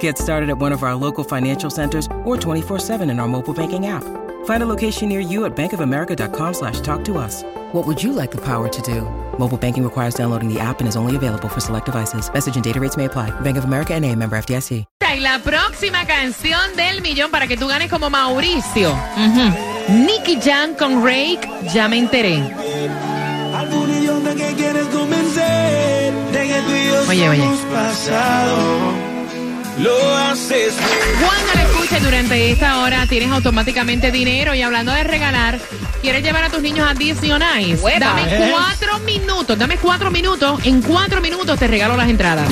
Get started at one of our local financial centers or 24-7 in our mobile banking app. Find a location near you at bankofamerica.com slash talk to us. What would you like the power to do? Mobile banking requires downloading the app and is only available for select devices. Message and data rates may apply. Bank of America and a member FDIC. Y la próxima canción del millón para que tú ganes como Mauricio. Nicky Jam con Rake, ya me enteré. Algún idioma que quieres convencer de que tú y yo Oye, oye. pasado. Lo haces Cuando la escuches durante esta hora, tienes automáticamente dinero. Y hablando de regalar, ¿quieres llevar a tus niños a Disney on Ice? Dame cuatro minutos, dame cuatro minutos. En cuatro minutos te regalo las entradas.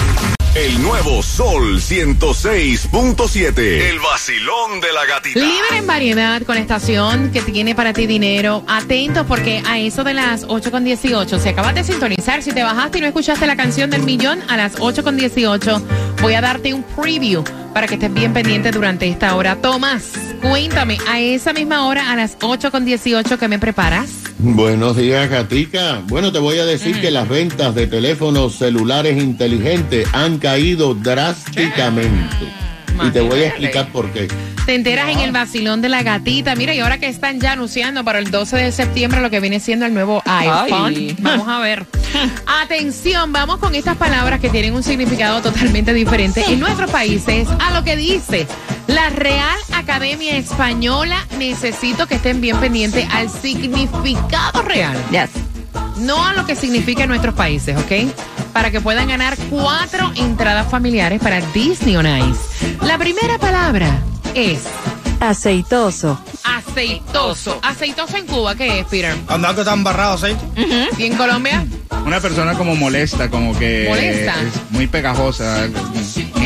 El nuevo Sol 106.7. El vacilón de la gatita. Líder en variedad con estación que tiene para ti dinero. Atentos porque a eso de las 8.18, si acabas de sintonizar, si te bajaste y no escuchaste la canción del millón, a las 8.18 voy a darte un preview para que estés bien pendiente durante esta hora. Tomás, cuéntame, a esa misma hora, a las 8.18, ¿qué me preparas? Buenos días, Gatica. Bueno, te voy a decir que las ventas de teléfonos celulares inteligentes han caído drásticamente. Y te voy a explicar por qué. Te enteras en el vacilón de la gatita. Mira, y ahora que están ya anunciando para el 12 de septiembre lo que viene siendo el nuevo iPhone. Vamos a ver. Atención, vamos con estas palabras que tienen un significado totalmente diferente en nuestros países a lo que dice la Real Academia Española. Necesito que estén bien pendientes al significado real. Yes. No a lo que significa en nuestros países, ¿ok? Para que puedan ganar cuatro entradas familiares para Disney on Ice. La primera palabra es Aceitoso. aceitoso. Aceitoso en Cuba, ¿qué es, Peter? Cuando algo está embarrado aceite. ¿Y en Colombia? Una persona como molesta, como que Molesta. es muy pegajosa,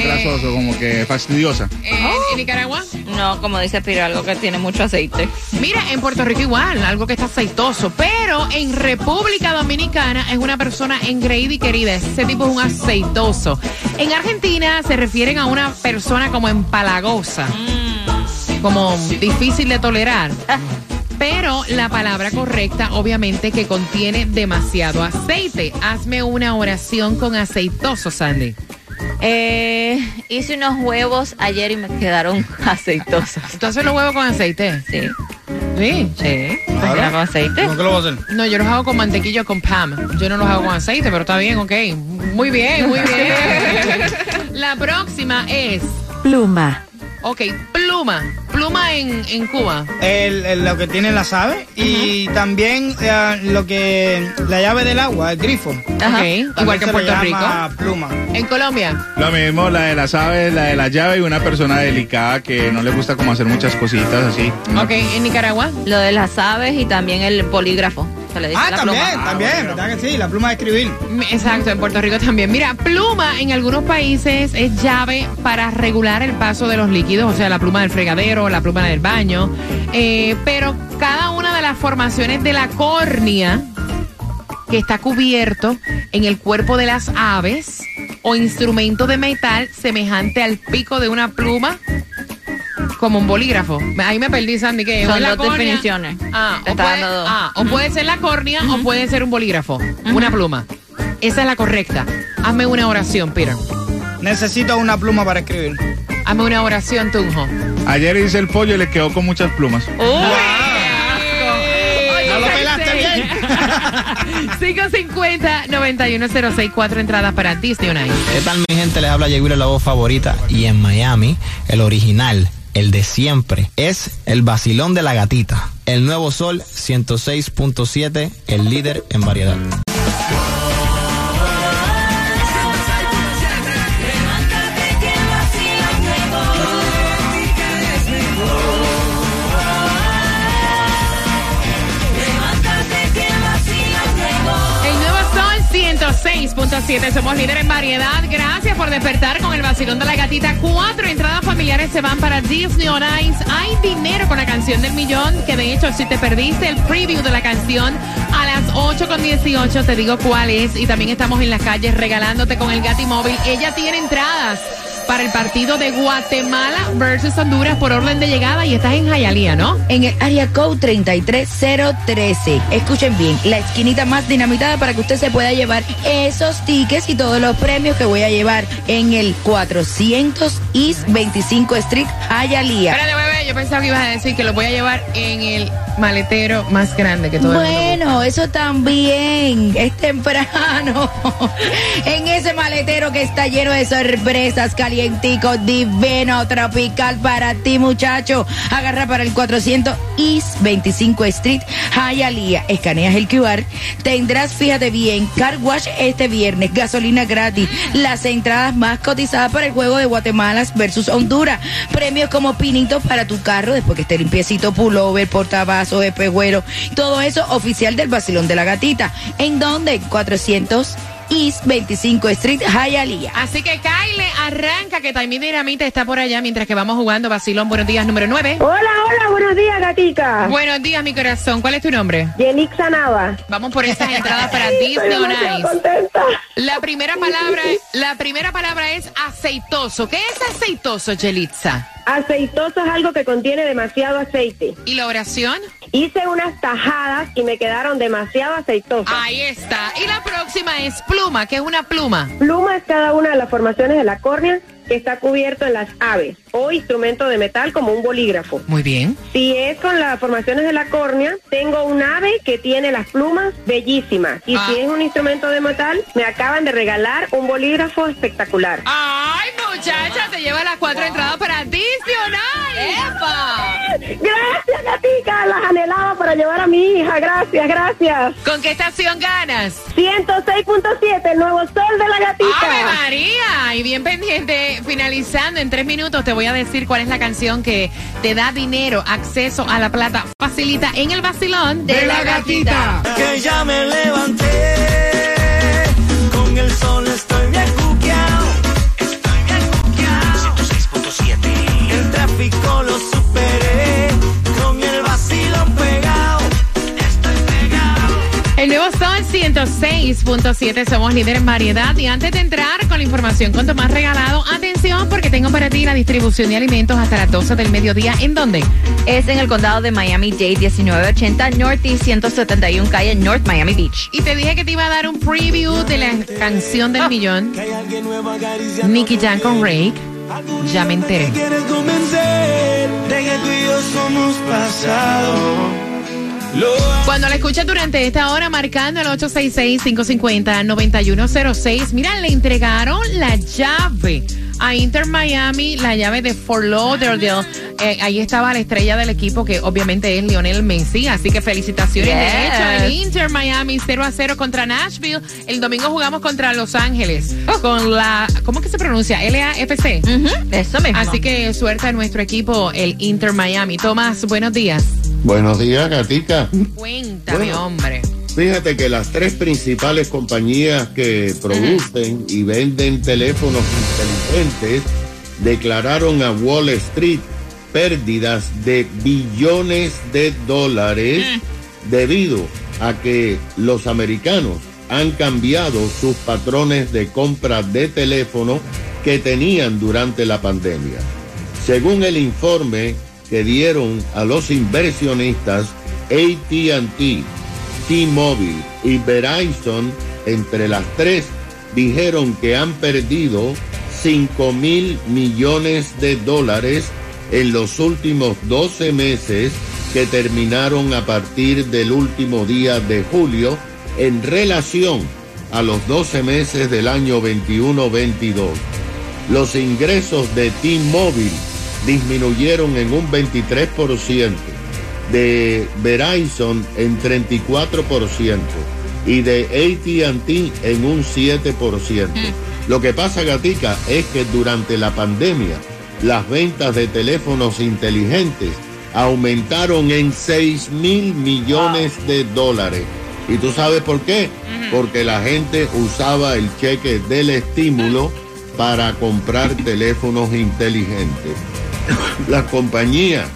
Eh. grasoso, como que fastidiosa. ¿En, en Nicaragua? No, como dice Piro, algo que tiene mucho aceite. Mira, en Puerto Rico igual, algo que está aceitoso. Pero en República Dominicana es una persona engreída y querida. Ese tipo es un aceitoso. En Argentina se refieren a una persona como empalagosa. Como difícil de tolerar. Pero la palabra correcta, obviamente, que contiene demasiado aceite. Hazme una oración con aceitoso, Sandy. Eh, hice unos huevos ayer y me quedaron aceitosos. Entonces los huevos con aceite. Sí. Sí. Sí. ¿Me quedaron con aceite? ¿Cómo que lo vas a hacer? No, yo los hago con mantequilla con Pam. Yo no los hago con aceite, pero está bien, ok. Muy bien, muy bien. La próxima es, Pluma. Ok, pluma. Pluma en, en Cuba. El, el- lo que tiene las aves y también eh, lo que la llave del agua, el grifo. Ajá. Igual que se en Puerto le llama Pluma. En Colombia. Lo mismo, la de las aves, la de la llave y una persona delicada que no le gusta como hacer muchas cositas así. Ok, en Nicaragua. Lo de las aves y también el polígrafo. Se le dice Ah, la también, pluma. también, ¿verdad que sí? La pluma de escribir. Mm, Exacto, en Puerto Rico también. Mira, pluma en algunos países es llave para regular el paso de los líquidos, o sea, la pluma del fregadero, la pluma del baño. Eh, pero cada una de las formaciones de la córnea que está cubierto en el cuerpo de las aves o instrumento de metal semejante al pico de una pluma como un bolígrafo. Ahí me perdí, Sandy, que Son es la dos córnea. definiciones. Ah, o puede, dos. ah, o puede ser la córnea o puede ser un bolígrafo, una pluma. Esa es la correcta. Hazme una oración, Peter. Necesito una pluma para escribir. Hazme una oración, Tunjo. Ayer hice el pollo y le quedó con muchas plumas. ¿No lo pelaste bien? 550 9106 cuatro entradas para Disney on Ice. ¿Qué tal mi gente? Les habla Yeguira, la voz favorita. Y en Miami, el original, el de siempre. Es el vacilón de la gatita. El nuevo Sol 106.7, el líder en variedad. Somos líder en variedad. Gracias por despertar con el vacilón de la gatita. Cuatro entradas familiares se van para Disney on Ice. Hay dinero con la canción del millón, que de hecho si te perdiste el preview de la canción a las 8.18 te digo cuál es. Y también estamos en las calles regalándote con el Gatimóvil. Ella tiene entradas para el partido de Guatemala versus Honduras por orden de llegada y estás en Jayalía, ¿no? En el área code 33013. Escuchen bien, la esquinita más dinamitada para que usted se pueda llevar esos tickets y todos los premios que voy a llevar en el 400 East 25 Street, Jayalía. Espérate, bebé, yo pensaba que ibas a decir que lo voy a llevar en el maletero más grande que todo el mundo Bueno, eso también es temprano. en ese maletero que está lleno de sorpresas, calientico, divino, tropical para ti, muchacho. Agarra para el 400 East 25 Street, Hialeah. Escaneas el QR. Tendrás, fíjate bien, car wash este viernes, gasolina gratis, las entradas más cotizadas para el juego de Guatemala versus Honduras. Premios como pinitos para tu carro, después que esté limpiecito, pullover, portavasos, espejuelo. Todo eso oficial del Basilón de la Gatita. ¿En dónde? 400 East 25 Street, Hialeah. Así que Kyle, arranca que también Dinamita está por allá mientras que vamos jugando Basilón. Buenos días, número 9. Hola, hola, buenos días, gatica. Buenos días, mi corazón. ¿Cuál es tu nombre? Yenixa Nava. Vamos por esas entradas para Disney on Ice. contenta. La primera palabra, la primera palabra es aceitoso. ¿Qué es aceitoso, Yelitza? Aceitoso es algo que contiene demasiado aceite. ¿Y la oración? Hice unas tajadas y me quedaron demasiado aceitosas. Ahí está. Y la próxima es pluma. ¿Qué es una pluma? Pluma es cada una de las formaciones de la córnea que está cubierto en las aves o instrumento de metal como un bolígrafo. Muy bien. Si es con las formaciones de la córnea, tengo un ave que tiene las plumas bellísimas. Y Ah. si es un instrumento de metal, me acaban de regalar un bolígrafo espectacular. Ay, muchacha, te lleva las cuatro entradas para Ice. ¡Epa! Gracias, gatica. Las anhelaba para llevar a mi hija. Gracias, gracias. ¿Con qué estación ganas? 106.7, el nuevo sol de la gatita. ¡Ave María! Y bien pendiente, finalizando en tres minutos, te voy a decir cuál es la canción que te da dinero, acceso a la plata, facilita en el vacilón de, la gatita. Que ya me levanté, 106.7, somos líder en variedad. Y antes de entrar con la información con Tomás Regalado, atención porque tengo para ti la distribución de alimentos hasta las 12 del mediodía. ¿En dónde? Es en el condado de Miami-Dade, 1980 North y 171 calle North Miami Beach. Y te dije que te iba a dar un preview de la canción del millón. Nicky Jam con Rake. Ya me enteré. Quieres convencer de que tú y yo somos pasado. Cuando la escuchas durante esta hora, marcando el 866-550-9106, mira, le entregaron la llave a Inter Miami, la llave de Fort Lauderdale. Eh, ahí estaba la estrella del equipo, que obviamente es Lionel Messi. Así que felicitaciones. De hecho, el Inter Miami 0 a 0 contra Nashville. El domingo jugamos contra Los Ángeles. Con la, ¿cómo que se pronuncia? LAFC. Ujú, Eso mismo. Así que suerte a nuestro equipo, el Inter Miami. Tomás, buenos días. Buenos días, Gatica. Cuéntame, Bueno. hombre. Fíjate que las tres principales compañías que producen y venden teléfonos inteligentes declararon a Wall Street pérdidas de billones de dólares debido a que los americanos han cambiado sus patrones de compra de teléfono que tenían durante la pandemia. Según el informe que dieron a los inversionistas ATT, T-Mobile y Verizon, entre las tres, dijeron que han perdido 5 mil millones de dólares en los últimos 12 meses que terminaron a partir del último día de julio en relación a los 12 meses del año 21-22. Los ingresos de T-Mobile disminuyeron en un 23%, de Verizon en 34% y de ATT en un 7%. Lo que pasa, Gatica, es que durante la pandemia las ventas de teléfonos inteligentes aumentaron en 6 mil millones de dólares. ¿Y tú sabes por qué? Porque la gente usaba el cheque del estímulo para comprar teléfonos inteligentes. Las compañías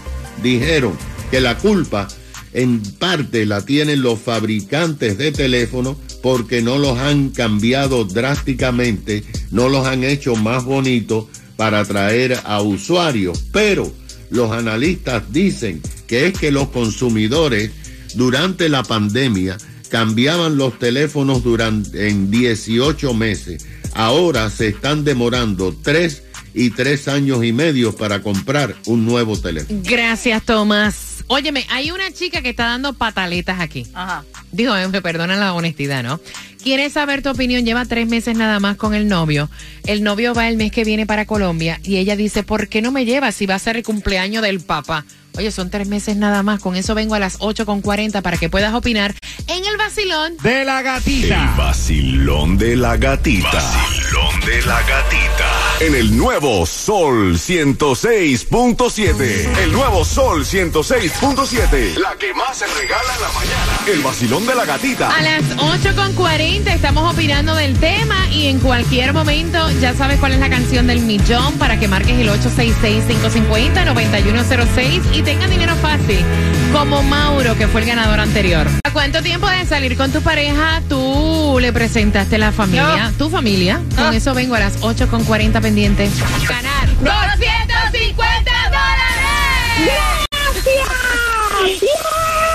dijeron que la culpa en parte la tienen los fabricantes de teléfonos porque no los han cambiado drásticamente, no los han hecho más bonitos para atraer a usuarios. Pero los analistas dicen que es que los consumidores durante la pandemia cambiaban los teléfonos durante en 18 meses. Ahora se están demorando tres y tres años y medio para comprar un nuevo teléfono. Gracias, Tomás. Óyeme, hay una chica que está dando pataletas aquí. Ajá. Digo, eh, me perdonan la honestidad, ¿no? ¿Quieres saber tu opinión? Lleva tres meses nada más con el novio. El novio va el mes que viene para Colombia y ella dice, ¿por qué no me lleva si va a ser el cumpleaños del papá? Oye, son tres meses nada más. Con eso vengo a las 8.40 para que puedas opinar en el vacilón. De la El gatita. vacilón de la gatita. Vacilón de la gatita. En el nuevo Sol 106.7. El nuevo Sol 106.7. La que más se regala en la mañana. El vacilón de la gatita. A las 8.40 estamos opinando del tema y en cualquier momento ya sabes cuál es la canción del millón para que marques el 866-550-9106 y tengas dinero fácil, como Mauro, que fue el ganador anterior. ¿A cuánto tiempo de salir con tu pareja tú le presentaste la familia? ¿Tu familia? Con eso vengo a las 8.40 pendientes. Ganar 250 dólares.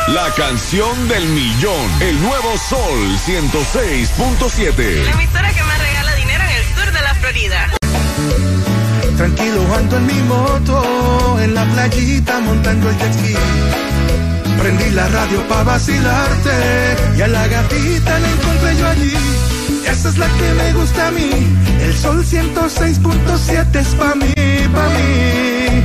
La canción del millón. El nuevo Sol 106.7. emisora que más regala dinero en el sur de la Florida. Tranquilo ando en mi moto, en la playita montando el jet ski. Prendí la radio pa' vacilarte y a la gatita la encontré yo allí. Esa es la que me gusta a mí, el sol 106.7 es pa' mí, pa' mí.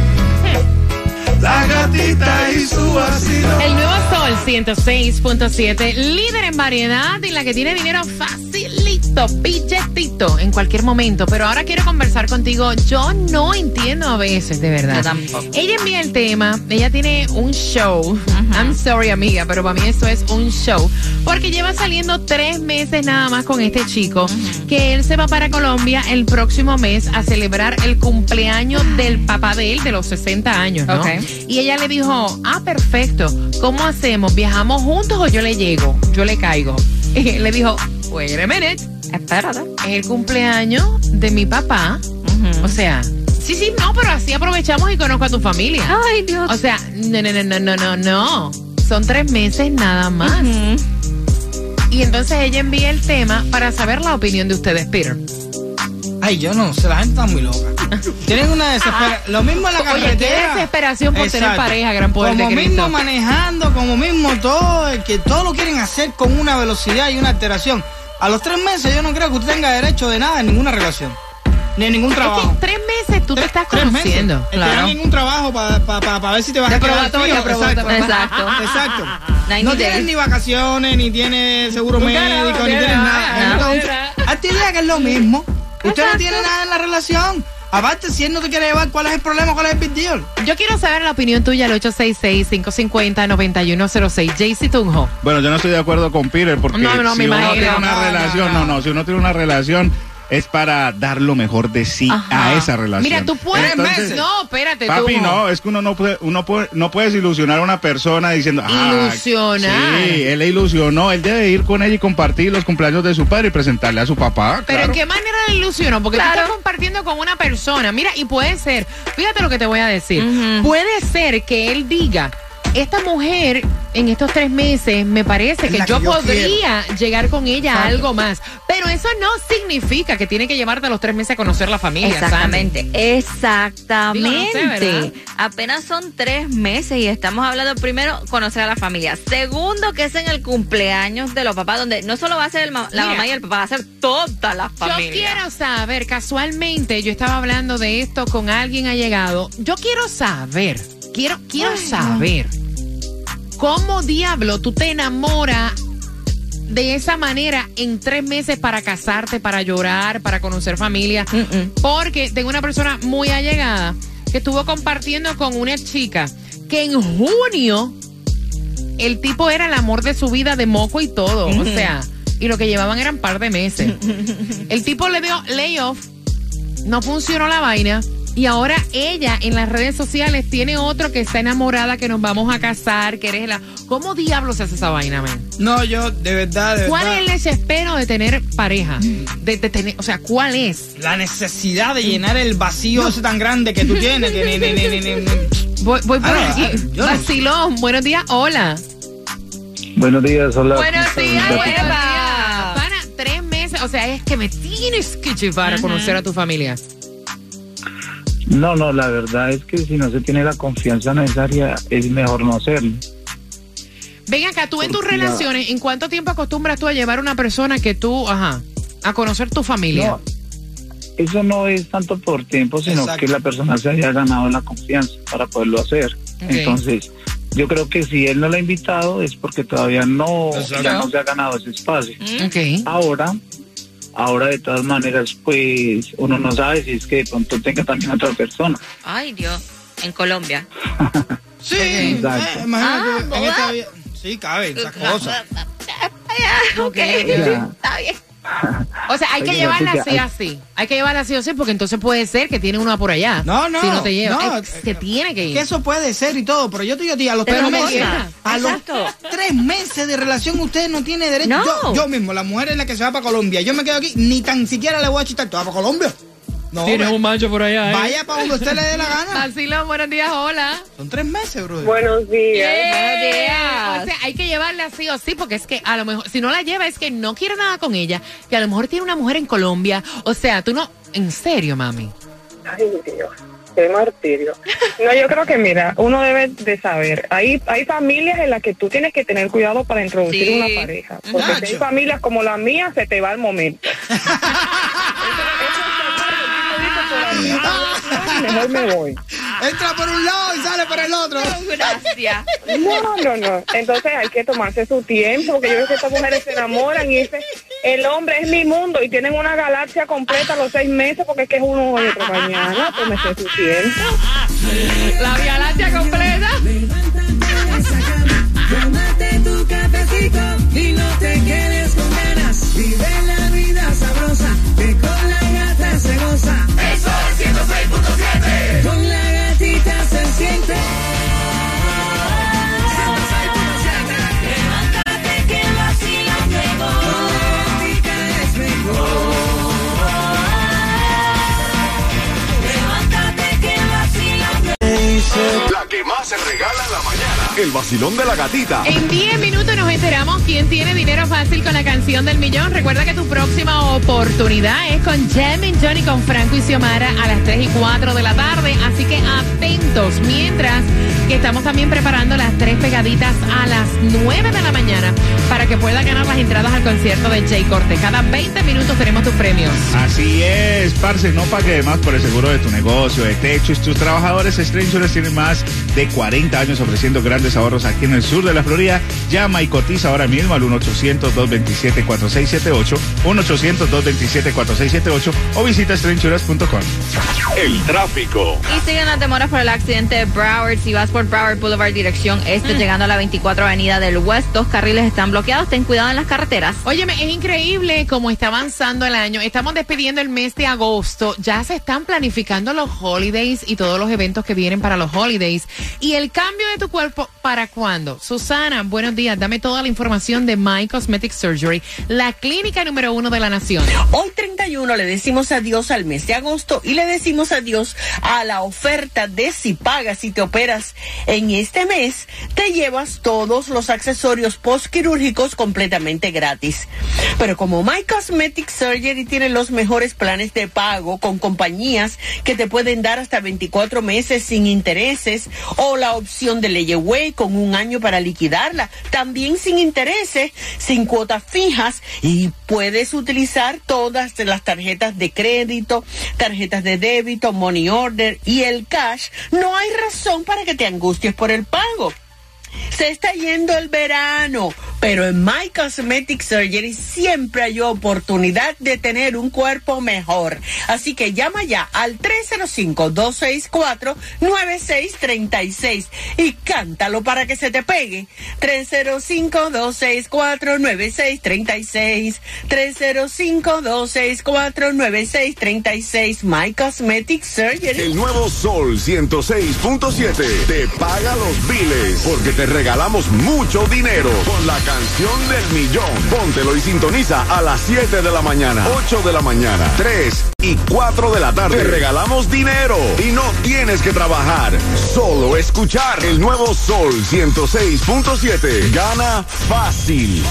La gatita y su vacilo. El nuevo Sol 106.7, líder en variedad y la que tiene dinero facilito, billetito en cualquier momento. Pero ahora quiero conversar contigo. Yo no entiendo a veces, de verdad. Yo tampoco. Ella envía el tema, ella tiene un show. I'm sorry, amiga, pero para mí eso es un show. Porque lleva saliendo tres meses nada más con este chico, que él se va para Colombia el próximo mes a celebrar el cumpleaños del papá de él de los 60 años, ¿no? Y ella le dijo, ah, perfecto, ¿cómo hacemos? ¿Viajamos juntos o yo le llego? Yo le caigo. Y él le dijo, wait a minute, Espérate. es el cumpleaños de mi papá. O sea, sí, sí, no, pero así aprovechamos y conozco a tu familia. Ay, Dios. O sea, no, no, no, no, no, no, no. Son tres meses nada más. Y entonces ella envía el tema para saber la opinión de ustedes, Peter. Ay, yo no sé, la gente está muy loca. Tienen una desesperación. Lo mismo en la Oye, qué carretera. desesperación por tener pareja, gran poder como de mismo manejando, como mismo todo, que todo lo quieren hacer con una velocidad y una alteración. A los tres meses yo no creo que usted tenga derecho de nada en ninguna relación. Ni en ningún Es trabajo. que tres meses tú te estás Tres conociendo. Es que no hay ningún trabajo para ver si te vas De a quedar probatoria. Exacto. Exacto. Exacto. 90 No tienes ni vacaciones, ni tienes seguro médico, ni tienes nada. Entonces, actividad que es lo mismo. Usted Exacto. no tiene nada en la relación. Aparte, si él no te quiere llevar, ¿cuál es el problema? ¿Cuál es el big deal? Yo quiero saber la opinión tuya al 866-550-9106. Jaycee Tunjo. Bueno, yo no estoy de acuerdo con Peter porque No, no, si me uno imagino. tiene una No, no, relación, no. no, no, si uno tiene una relación es para dar lo mejor de sí Ajá. a esa relación. Mira, tú puedes. Entonces, no, espérate, Papi, Tunjo. no, es que uno no puede, uno puede, no puedes ilusionar a una persona diciendo, ah, Ilusionar. Sí, él le ilusionó, él debe ir con ella y compartir los cumpleaños de su padre y presentarle a su papá. Pero claro. ¿en qué manera le ilusionó? Porque tú Claro. estás compartiendo con una persona. Mira, y puede ser, fíjate lo que te voy a decir. Puede ser que él diga, esta mujer en estos tres meses me parece que yo, que yo podría llegar con ella a algo más. Pero eso no significa que tiene que llevarte a los tres meses a conocer la familia. Exactamente, exactamente. no sé, ¿verdad? Apenas son tres meses y estamos hablando primero conocer a la familia. Segundo, que es en el cumpleaños de los papás, donde no solo va a ser el ma- la mamá y el papá, va a ser toda la Yo familia. quiero saber, casualmente, yo estaba hablando de esto con alguien allegado. Yo quiero saber, quiero, quiero saber cómo diablo tú te enamoras de esa manera en tres meses para casarte, para llorar, para conocer familia. Porque tengo una persona muy allegada que estuvo compartiendo con una chica que en junio el tipo era el amor de su vida de moco y todo. O sea, y lo que llevaban eran par de meses. El tipo le dio layoff, no funcionó la vaina. Y ahora ella en las redes sociales tiene otro que está enamorada, que nos vamos a casar, que eres la. ¿Cómo diablos se hace esa vaina, man? No, yo, de verdad, de ¿Cuál verdad. es el desespero de tener pareja? De, de tener, o sea, ¿cuál es? La necesidad de llenar el vacío ese tan grande que tú tienes. Que ni, ni, ni, ni, ni- ni- Voy, voy por Ah, aquí. ah. Vacilón, buenos días, hola. Buenos días, hola. Buenos ¿cómo días, buenos días. Pana, tres meses, o sea, es que me tienes que llevar a conocer a tu familia. No, no, la verdad es que si no se tiene la confianza necesaria, es mejor no hacerlo. Ven acá, tú en tus relaciones, ¿en cuánto tiempo acostumbras tú a llevar a una persona que tú, ajá, a conocer tu familia? No, eso no es tanto por tiempo, sino Exacto. que la persona se haya ganado la confianza para poderlo hacer. Entonces, yo creo que si él no la ha invitado es porque todavía no, Exacto. ya no se ha ganado ese espacio. Ok. Ahora, ahora de todas maneras, pues uno no sabe si es que de pronto tenga también otra persona. Ay, Dios. En Colombia. Sí, Exacto. eh, imagínate, Ah, en esta Sí, cabe, esas cosas. Ok, Ya. está bien. O sea, hay que llevarla así hay- así. Hay que llevarla así o sí, porque entonces puede ser que tiene una por allá. No, no. Si no te lleva. no, que tiene que ir. Que eso puede ser y todo, pero yo te digo a ti, a los tres meses, los Exacto. tres meses de relación usted no tiene derecho. No. Yo, yo mismo, la mujer es la que se va para Colombia. Yo me quedo aquí, ni tan siquiera le voy a chitar. ¿Tú vas para Colombia? No, Tiene ve- un macho por allá. ¿eh? vaya para donde usted le dé la gana. Vacilón, buenos días, hola. Son tres meses, bro. Buenos días. Eh, días. O sea, hay que llevarla así o sí, porque es que a lo mejor, si no la lleva, es que no quiere nada con ella, que a lo mejor tiene una mujer en Colombia. O sea, tú no. En serio, mami. Ay, Dios. Qué martirio. No, yo creo que, mira, uno debe de saber. Hay, hay familias en las que tú tienes que tener cuidado para introducir Sí. una pareja. Porque si hay familias como la mía, se te va el momento. Eso- eso Mejor me voy. Entra por un lado y sale por el otro. Gracias. No, no, no. Entonces hay que tomarse su tiempo, porque yo veo que estas mujeres se enamoran y dicen, el hombre es mi mundo y tienen una galaxia completa a los seis meses porque es que es uno hoy y otro mañana. Tómese su tiempo. La Láctea completa. Tómate tu cafecito y no te quedes con ganas. Vive la vida sabrosa, que con la gata se goza. Eso es 106.7. Con la gatita se siente. 106.7. Levántate que el vacilón llegó. Con la gatita es mejor. Levántate que el vacilón La que más se regala en la mañana. El vacilón de la gatita. En 10 minutos nos enteramos quién tiene dinero fácil con la canción del millón. Recuerda que tu próxima oportunidad es con Jamin Johnny con Franco y Xiomara a las 3 y 4 de la tarde. Así que atentos. Mientras que estamos también preparando las tres pegaditas a las 9 de la mañana para que puedas ganar las entradas al concierto de Jay Corte. Cada 20 minutos tenemos tus premios. Así es, parce, no pague más por el seguro de tu negocio, de techos. Tus trabajadores Insurance tienen más de 40 años ofreciendo grandes ahorros aquí en el sur de la Florida. Llama y cotiza ahora mismo al 1-800-227-4678, 1-800-227-4678 o visita strayinsurance.com. El tráfico. Y siguen las demoras por el accidente de Broward. Si vas por Broward Boulevard, dirección este, llegando a la 24 Avenida del West, dos carriles están bloqueados. Ten cuidado en las carreteras. Óyeme, es increíble cómo está avanzando el año. Estamos despidiendo el mes de agosto. Ya se están planificando los holidays y todos los eventos que vienen para los holidays. Y El cambio de tu cuerpo, ¿para cuándo? Susana, buenos días. Dame toda la información de My Cosmetic Surgery, la clínica número uno de la nación. Hoy 31 le decimos adiós al mes de agosto y le decimos adiós a la oferta de si pagas y te operas en este mes, te llevas todos los accesorios postquirúrgicos completamente gratis. Pero como My Cosmetic Surgery tiene los mejores planes de pago con compañías que te pueden dar hasta 24 meses sin intereses o la opción de con un año para liquidarla, también sin intereses, sin cuotas fijas y puedes utilizar todas las tarjetas de crédito, tarjetas de débito, money order y el cash, no hay razón para que te angusties por el pago. Se está yendo el verano, pero en My Cosmetic Surgery siempre hay oportunidad de tener un cuerpo mejor. Así que llama ya al 305-264-9636 y cántalo para que se te pegue. 305-264-9636. 305-264-9636. My Cosmetic Surgery. El nuevo Sol 106.7 te paga los biles porque te regalamos mucho dinero con la canción del millón. Póntelo y sintoniza a las 7 de la mañana, 8 de la mañana, 3 y 4 de la tarde. Te regalamos dinero y no tienes que trabajar, solo escuchar el nuevo Sol 106.7. Gana fácil